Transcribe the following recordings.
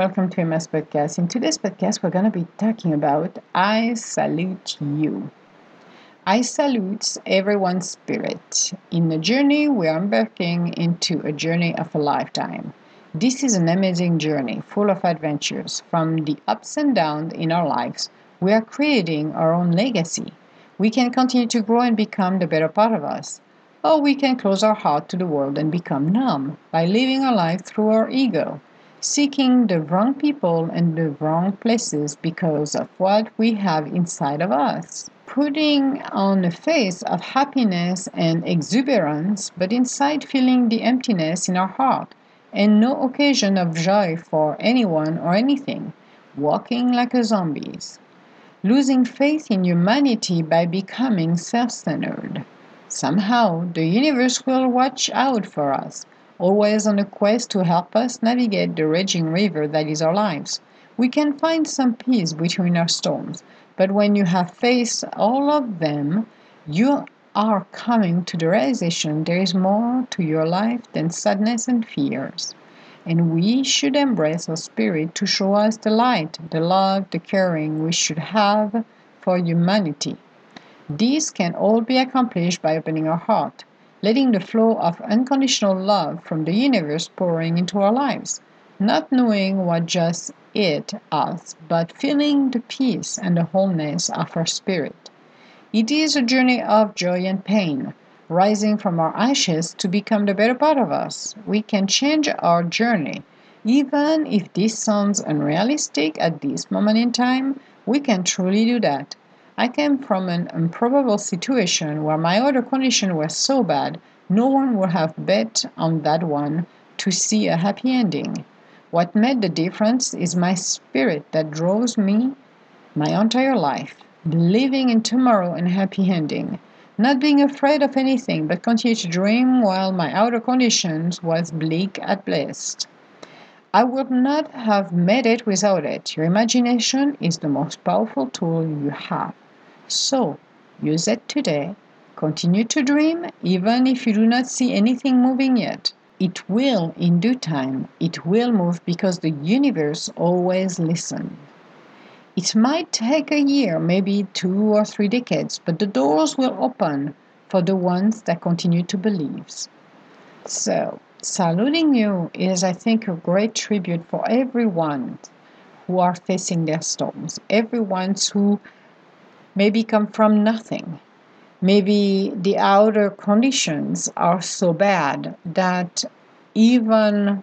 welcome to MS Podcast. In today's podcast, we're going to be talking about I Salute You. I salute everyone's spirit. In the journey, we are embarking into a journey of a lifetime. This is an amazing journey full of adventures. From the ups and downs in our lives, we are creating our own legacy. We can continue to grow and become the better part of us. Or we can close our heart to the world and become numb by living our life through our ego seeking the wrong people and the wrong places because of what we have inside of us. Putting on a face of happiness and exuberance, but inside feeling the emptiness in our heart and no occasion of joy for anyone or anything. Walking like a zombies. Losing faith in humanity by becoming self centered. Somehow, the universe will watch out for us always on a quest to help us navigate the raging river that is our lives. We can find some peace between our storms, but when you have faced all of them, you are coming to the realization there is more to your life than sadness and fears. And we should embrace our spirit to show us the light, the love, the caring we should have for humanity. These can all be accomplished by opening our heart letting the flow of unconditional love from the universe pouring into our lives, not knowing what just it us, but feeling the peace and the wholeness of our spirit. It is a journey of joy and pain, rising from our ashes to become the better part of us. We can change our journey. Even if this sounds unrealistic at this moment in time, we can truly do that. I came from an improbable situation where my other condition was so bad no one would have bet on that one to see a happy ending. What made the difference is my spirit that draws me my entire life, believing in tomorrow and happy ending, not being afraid of anything but continue to dream while my outer conditions was bleak at best. I would not have made it without it. Your imagination is the most powerful tool you have. So, use it today. Continue to dream even if you do not see anything moving yet. It will in due time. It will move because the universe always listens. It might take a year, maybe two or three decades, but the doors will open for the ones that continue to believe. So, saluting you is, I think, a great tribute for everyone who are facing their storms, everyone who maybe come from nothing. Maybe the outer conditions are so bad that even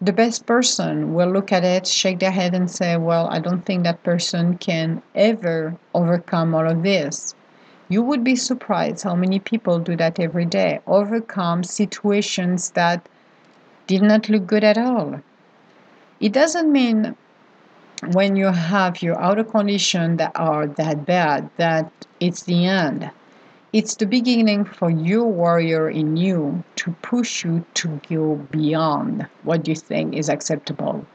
the best person will look at it, shake their head, and say, Well, I don't think that person can ever overcome all of this. You would be surprised how many people do that every day, overcome situations that did not look good at all. It doesn't mean when you have your outer condition that are that bad that it's the end. It's the beginning for your warrior in you to push you to go beyond what you think is acceptable.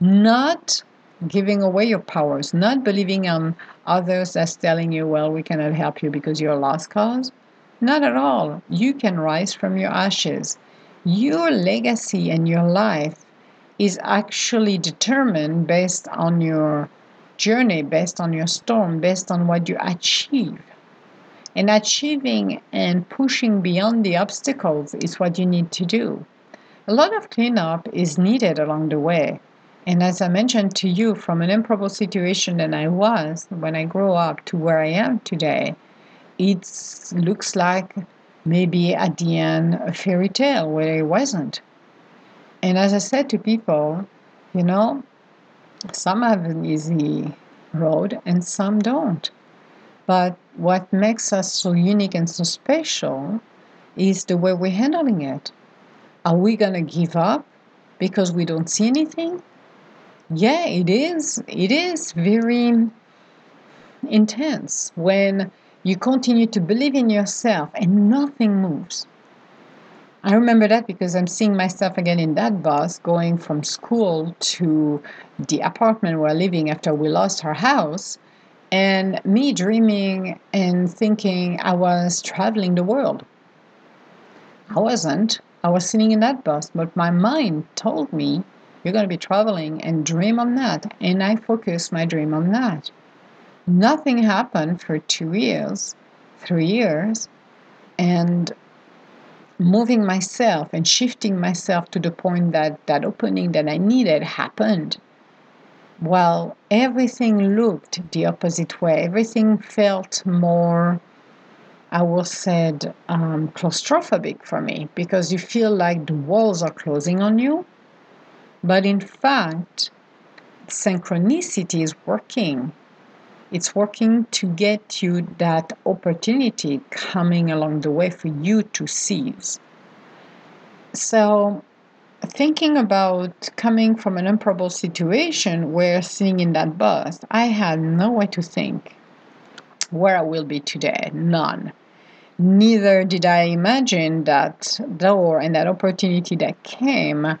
Not giving away your powers not believing on others as telling you well we cannot help you because you're a lost cause. Not at all. You can rise from your ashes. Your legacy and your life is actually determined based on your journey, based on your storm, based on what you achieve. And achieving and pushing beyond the obstacles is what you need to do. A lot of cleanup is needed along the way. And as I mentioned to you, from an improbable situation that I was when I grew up to where I am today, it looks like maybe at the end a fairy tale where it wasn't. And as I said to people, you know, some have an easy road and some don't. But what makes us so unique and so special is the way we're handling it. Are we going to give up because we don't see anything? Yeah, it is. It is very intense when you continue to believe in yourself and nothing moves. I remember that because I'm seeing myself again in that bus going from school to the apartment we're living after we lost our house, and me dreaming and thinking I was traveling the world. I wasn't. I was sitting in that bus, but my mind told me You're going to be traveling and dream on that. And I focus my dream on that. Nothing happened for two years, three years, and moving myself and shifting myself to the point that that opening that I needed happened. Well, everything looked the opposite way. Everything felt more, I will say, um, claustrophobic for me because you feel like the walls are closing on you. But in fact, synchronicity is working. It's working to get you that opportunity coming along the way for you to seize. So, thinking about coming from an improbable situation where sitting in that bus, I had no way to think where I will be today. None. Neither did I imagine that door and that opportunity that came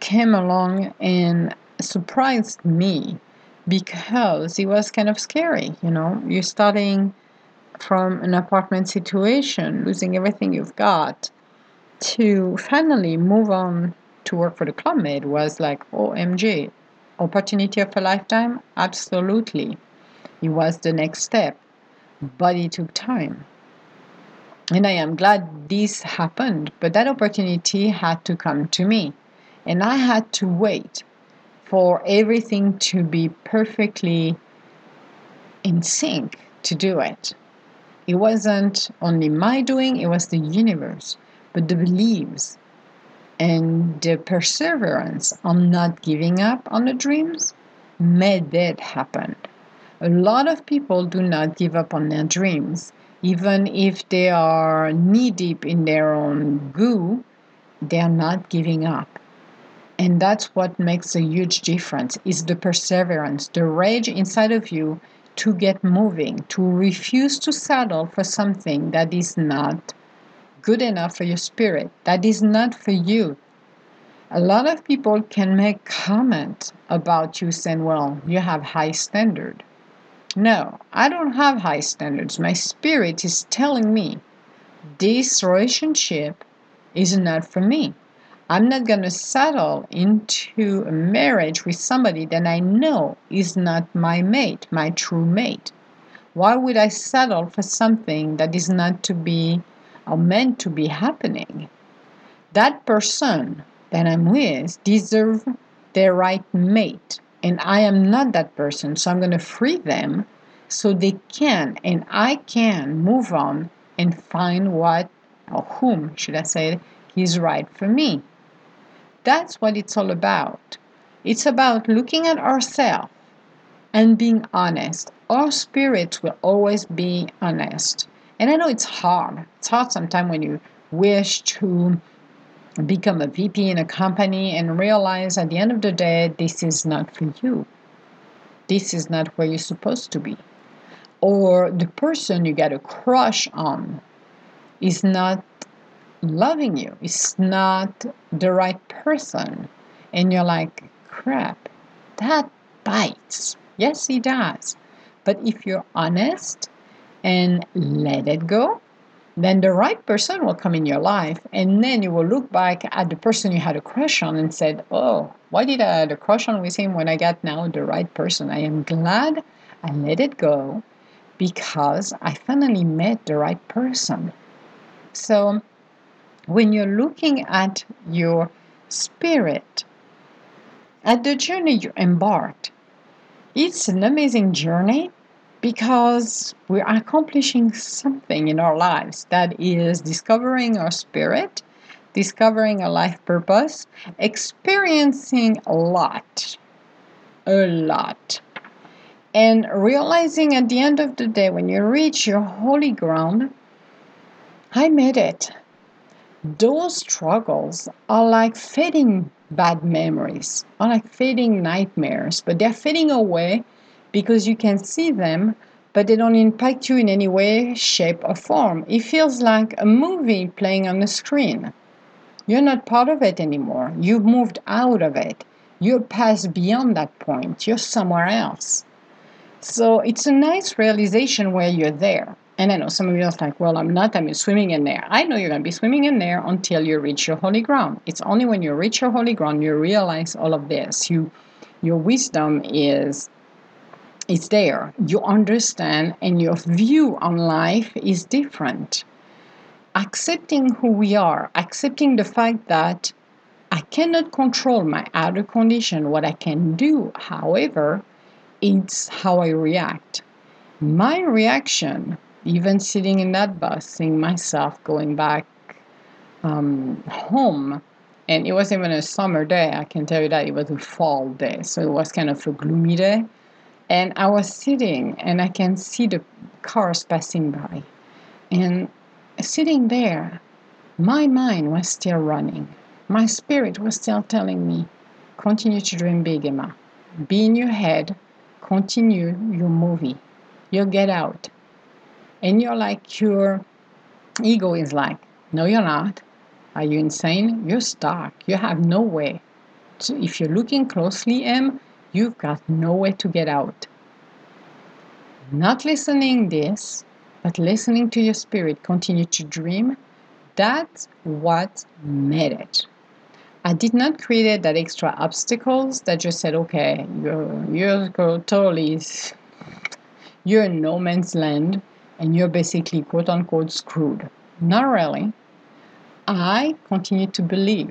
came along and surprised me because it was kind of scary. You know, you're starting from an apartment situation, losing everything you've got, to finally move on to work for the Club Med was like, OMG, opportunity of a lifetime? Absolutely. It was the next step, but it took time. And I am glad this happened, but that opportunity had to come to me. And I had to wait for everything to be perfectly in sync to do it. It wasn't only my doing, it was the universe. But the beliefs and the perseverance on not giving up on the dreams made that happen. A lot of people do not give up on their dreams, even if they are knee deep in their own goo, they are not giving up and that's what makes a huge difference is the perseverance the rage inside of you to get moving to refuse to settle for something that is not good enough for your spirit that is not for you. A lot of people can make comments about you saying well you have high standard. No i don't have high standards. My spirit is telling me this relationship is not for me I'm not going to settle into a marriage with somebody that I know is not my mate, my true mate. Why would I settle for something that is not to be or meant to be happening? That person that I'm with deserve their right mate, and I am not that person, so I'm going to free them so they can and I can move on and find what or whom should I say is right for me. That's what it's all about. It's about looking at ourselves and being honest. Our spirits will always be honest. And I know it's hard. It's hard sometimes when you wish to become a VP in a company and realize at the end of the day, this is not for you. This is not where you're supposed to be. Or the person you got a crush on is not loving you. Is not the right person. And you're like crap that bites. Yes he does. But if you're honest and let it go then the right person will come in your life and then you will look back at the person you had a crush on and said oh why did i have a crush on with him when i got now the right person? I am glad i let it go because i finally met the right person. So when you're looking at your spirit, at the journey you embarked, it's an amazing journey because we're accomplishing something in our lives. That is discovering our spirit, discovering a life purpose, experiencing a lot, a lot, and realizing at the end of the day when you reach your holy ground, I made it those struggles are like fading bad memories, are like fading nightmares, but they're fading away because you can see them, but they don't impact you in any way, shape, or form. It feels like a movie playing on the screen. You're not part of it anymore. You've moved out of it. You're past beyond that point. You're somewhere else. So it's a nice realization where you're there. And I know some of you are like, well, I'm not, I'm swimming in there. I know you're going to be swimming in there until you reach your holy ground. It's only when you reach your holy ground you realize all of this. You, your wisdom is it's there. You understand, and your view on life is different. Accepting who we are, accepting the fact that I cannot control my outer condition. What I can do, however, it's how I react. My reaction even sitting in that bus, seeing myself going back um, home, and it wasn't even a summer day, I can tell you that it was a fall day, so it was kind of a gloomy day. And I was sitting, and I can see the cars passing by. And sitting there, my mind was still running. My spirit was still telling me, continue to dream big, Emma. Be in your head, continue your movie. You'll get out and you're like your ego is like no you're not. Are you insane? You're stuck. You have no way. So if you're looking closely m you've got no way to get out. Not listening this but listening to your spirit. Continue to dream. That's what made it I did not create that extra obstacles that just said, okay, you're you're totally you're in no man's land and you're basically quote unquote screwed. Not really. I continued to believe.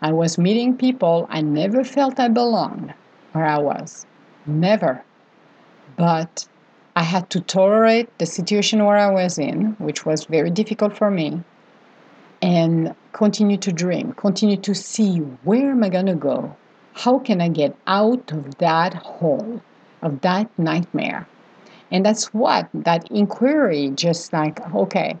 I was meeting people I never felt I belonged where I was. Never. But I had to tolerate the situation where I was in, which was very difficult for me, and continue to dream, continue to see where am I going to go? How can I get out of that hole, of that nightmare? And that's what that inquiry just like, okay,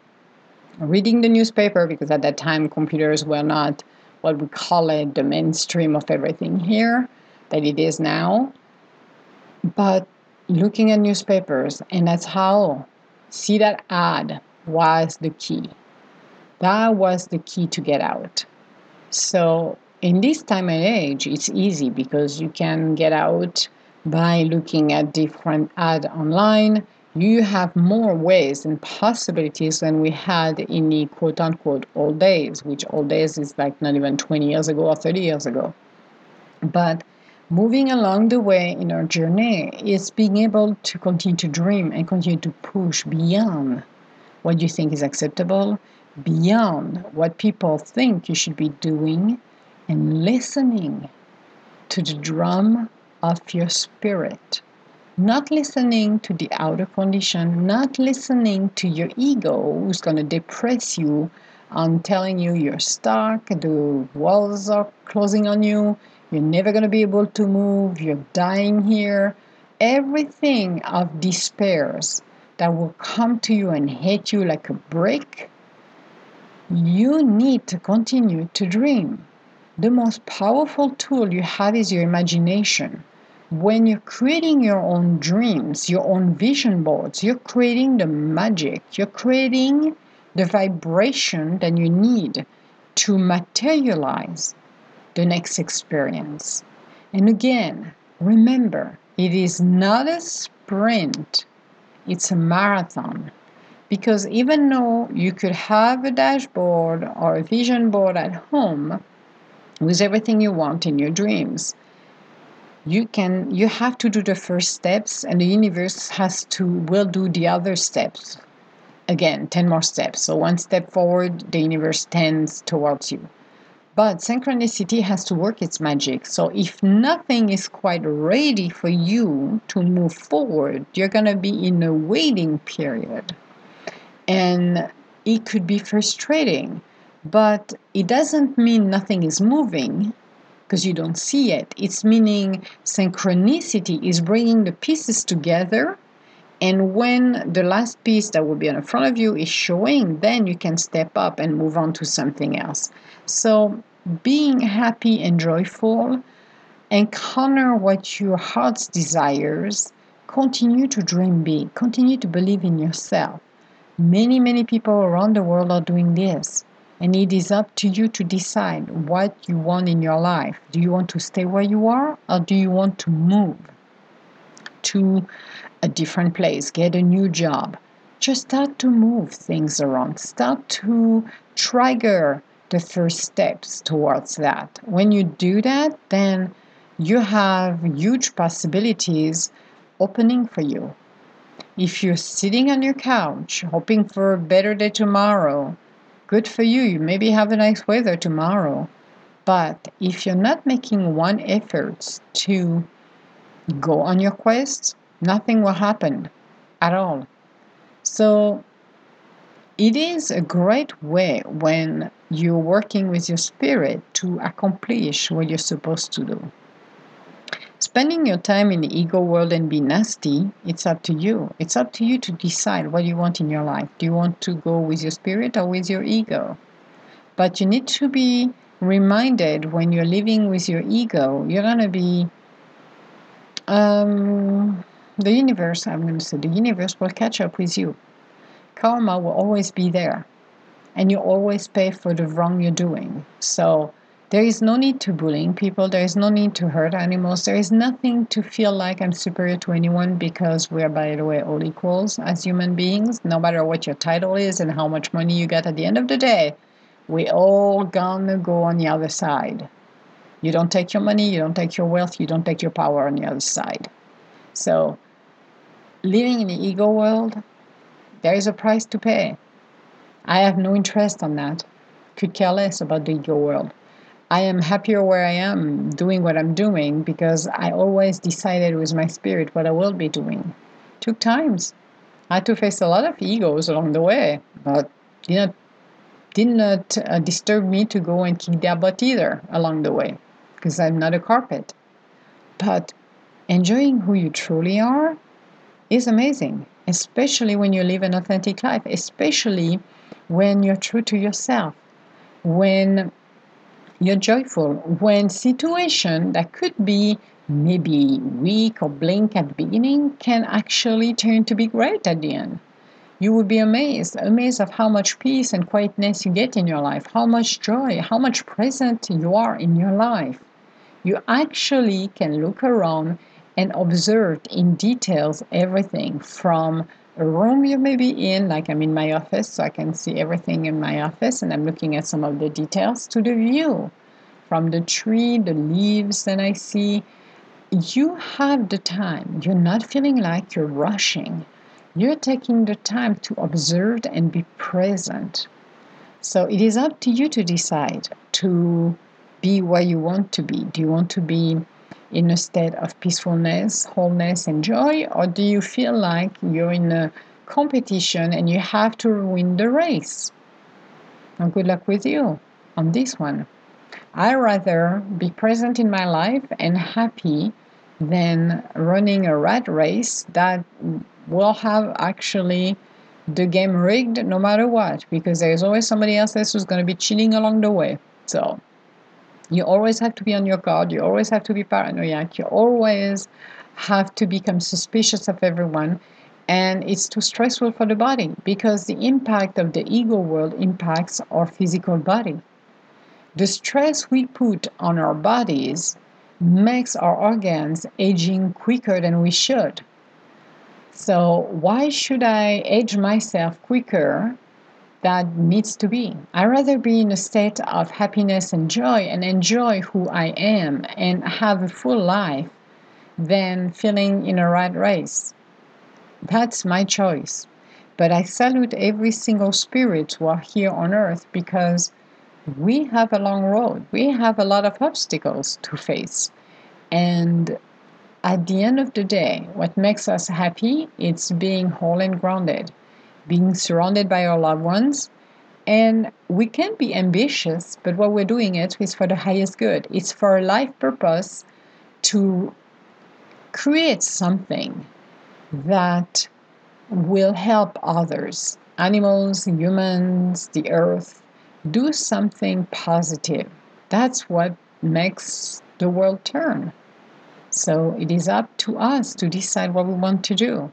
reading the newspaper, because at that time computers were not what we call it the mainstream of everything here that it is now. But looking at newspapers, and that's how see that ad was the key. That was the key to get out. So in this time and age, it's easy because you can get out by looking at different ad online you have more ways and possibilities than we had in the quote unquote old days which old days is like not even 20 years ago or 30 years ago. But moving along the way in our journey is being able to continue to dream and continue to push beyond what you think is acceptable beyond what people think you should be doing and listening to the drum of your spirit. Not listening to the outer condition, not listening to your ego who's going to depress you on telling you you're stuck, the walls are closing on you, you're never going to be able to move, you're dying here. Everything of despairs that will come to you and hit you like a brick, you need to continue to dream. The most powerful tool you have is your imagination when you're creating your own dreams, your own vision boards, you're creating the magic, you're creating the vibration that you need to materialize the next experience. And again, remember, it is not a sprint, it's a marathon. Because even though you could have a dashboard or a vision board at home with everything you want in your dreams, you can you have to do the first steps and the universe has to will do the other steps. Again 10 more steps. So one step forward the universe tends towards you. But synchronicity has to work its magic. So if nothing is quite ready for you to move forward you're going to be in a waiting period. And it could be frustrating but it doesn't mean nothing is moving because you don't see it. It's meaning synchronicity is bringing the pieces together. And when the last piece that will be in front of you is showing, then you can step up and move on to something else. So, being happy and joyful, encounter what your heart's desires, continue to dream big, continue to believe in yourself. Many, many people around the world are doing this. And it is up to you to decide what you want in your life. Do you want to stay where you are or do you want to move to a different place, get a new job, just start to move things around, start to trigger the first steps towards that. When you do that, then you have huge possibilities opening for you. If you're sitting on your couch hoping for a better day tomorrow, good for you. You maybe have a nice weather tomorrow. But if you're not making one effort to go on your quest, nothing will happen at all. So it is a great way when you're working with your spirit to accomplish what you're supposed to do. Spending your time in the ego world and be nasty, it's up to you. It's up to you to decide what you want in your life. Do you want to go with your spirit or with your ego? But you need to be reminded when you're living with your ego, you're going to be. Um, the universe, I'm going to say, the universe will catch up with you. Karma will always be there. And you always pay for the wrong you're doing. So there is no need to bullying people. There is no need to hurt animals. There is nothing to feel like I'm superior to anyone because we're, by the way, all equals as human beings. No matter what your title is and how much money you get at the end of the day, we all gonna go on the other side. You don't take your money, you don't take your wealth, you don't take your power on the other side. So, living in the ego world, there is a price to pay. I have no interest on that. Could care less about the ego world. I am happier where I am doing what I'm doing because I always decided with my spirit what I will be doing. Took times. I had to face a lot of egos along the way, but did not did not uh, disturb me to go and kick their butt either along the way because I'm not a carpet. But enjoying who you truly are is amazing, especially when you live an authentic life, especially when you're true to yourself, when you're joyful when situation that could be maybe weak or blink at the beginning can actually turn to be great at the end. You will be amazed amazed of how much peace and quietness you get in your life how much joy how much present you are in your life. You actually can look around and observe in details everything from room you may be in, like I'm in my office, so I can see everything in my office and I'm looking at some of the details, to the view from the tree, the leaves that I see. You have the time. You're not feeling like you're rushing. You're taking the time to observe and be present. So it is up to you to decide to be where you want to be. Do you want to be in a state of peacefulness, wholeness, and joy, or do you feel like you're in a competition and you have to win the race? And good luck with you on this one. I rather be present in my life and happy than running a rat race that will have actually the game rigged no matter what because there's always somebody else who's going to be cheating along the way. So you always have to be on your guard. You always have to be paranoid. You always have to become suspicious of everyone. And it's too stressful for the body because the impact of the ego world impacts our physical body. The stress we put on our bodies makes our organs aging quicker than we should. So, why should I age myself quicker that needs to be. I rather be in a state of happiness and joy and enjoy who I am and have a full life than feeling in a rat race. That's my choice. But I salute every single spirit who are here on earth because we have a long road. We have a lot of obstacles to face. And at the end of the day, what makes us happy is being whole and grounded being surrounded by our loved ones. And we can be ambitious, but what we're doing it is for the highest good. It's for a life purpose to create something that will help others, animals, humans, the earth, do something positive. That's what makes the world turn. So it is up to us to decide what we want to do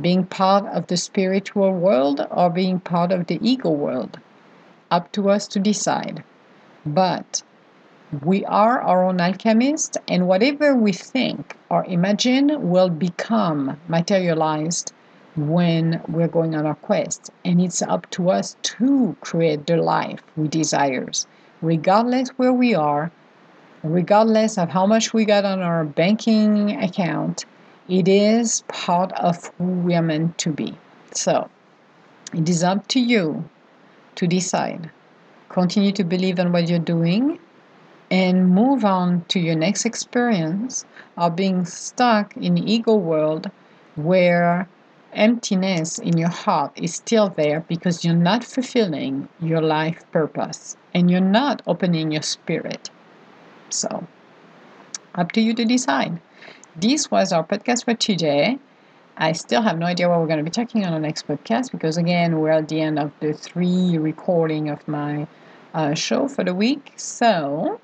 being part of the spiritual world or being part of the ego world. Up to us to decide. But we are our own alchemist, and whatever we think or imagine will become materialized when we're going on our quest. And it's up to us to create the life we desires, regardless where we are, regardless of how much we got on our banking account. It is part of who we are meant to be. So it is up to you to decide. Continue to believe in what you're doing and move on to your next experience of being stuck in the ego world where emptiness in your heart is still there because you're not fulfilling your life purpose and you're not opening your spirit. So, up to you to decide. This was our podcast for today. I still have no idea what we're going to be talking on the next podcast because, again, we're at the end of the three recording of my uh, show for the week. So,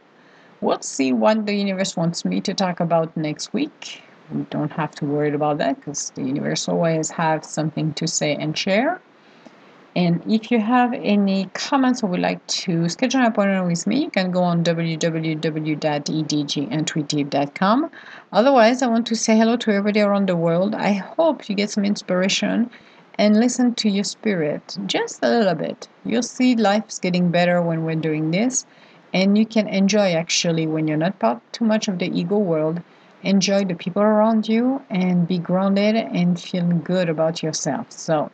we'll see what the universe wants me to talk about next week we don't have to worry about that because the universe always have something to say and share. And if you have any comments or would like to schedule an appointment with me, you can go on www.edgintuitive.com. Otherwise, I want to say hello to everybody around the world. I hope you get some inspiration and listen to your spirit just a little bit. You'll see life's getting better when we're doing this, and you can enjoy actually when you're not part too much of the ego world enjoy the people around you and be grounded and feel good about yourself. So,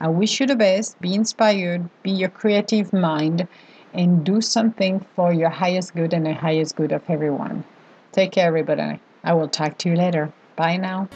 I wish you the best. Be inspired, be your creative mind, and do something for your highest good and the highest good of everyone. Take care, everybody. I will talk to you later. Bye now.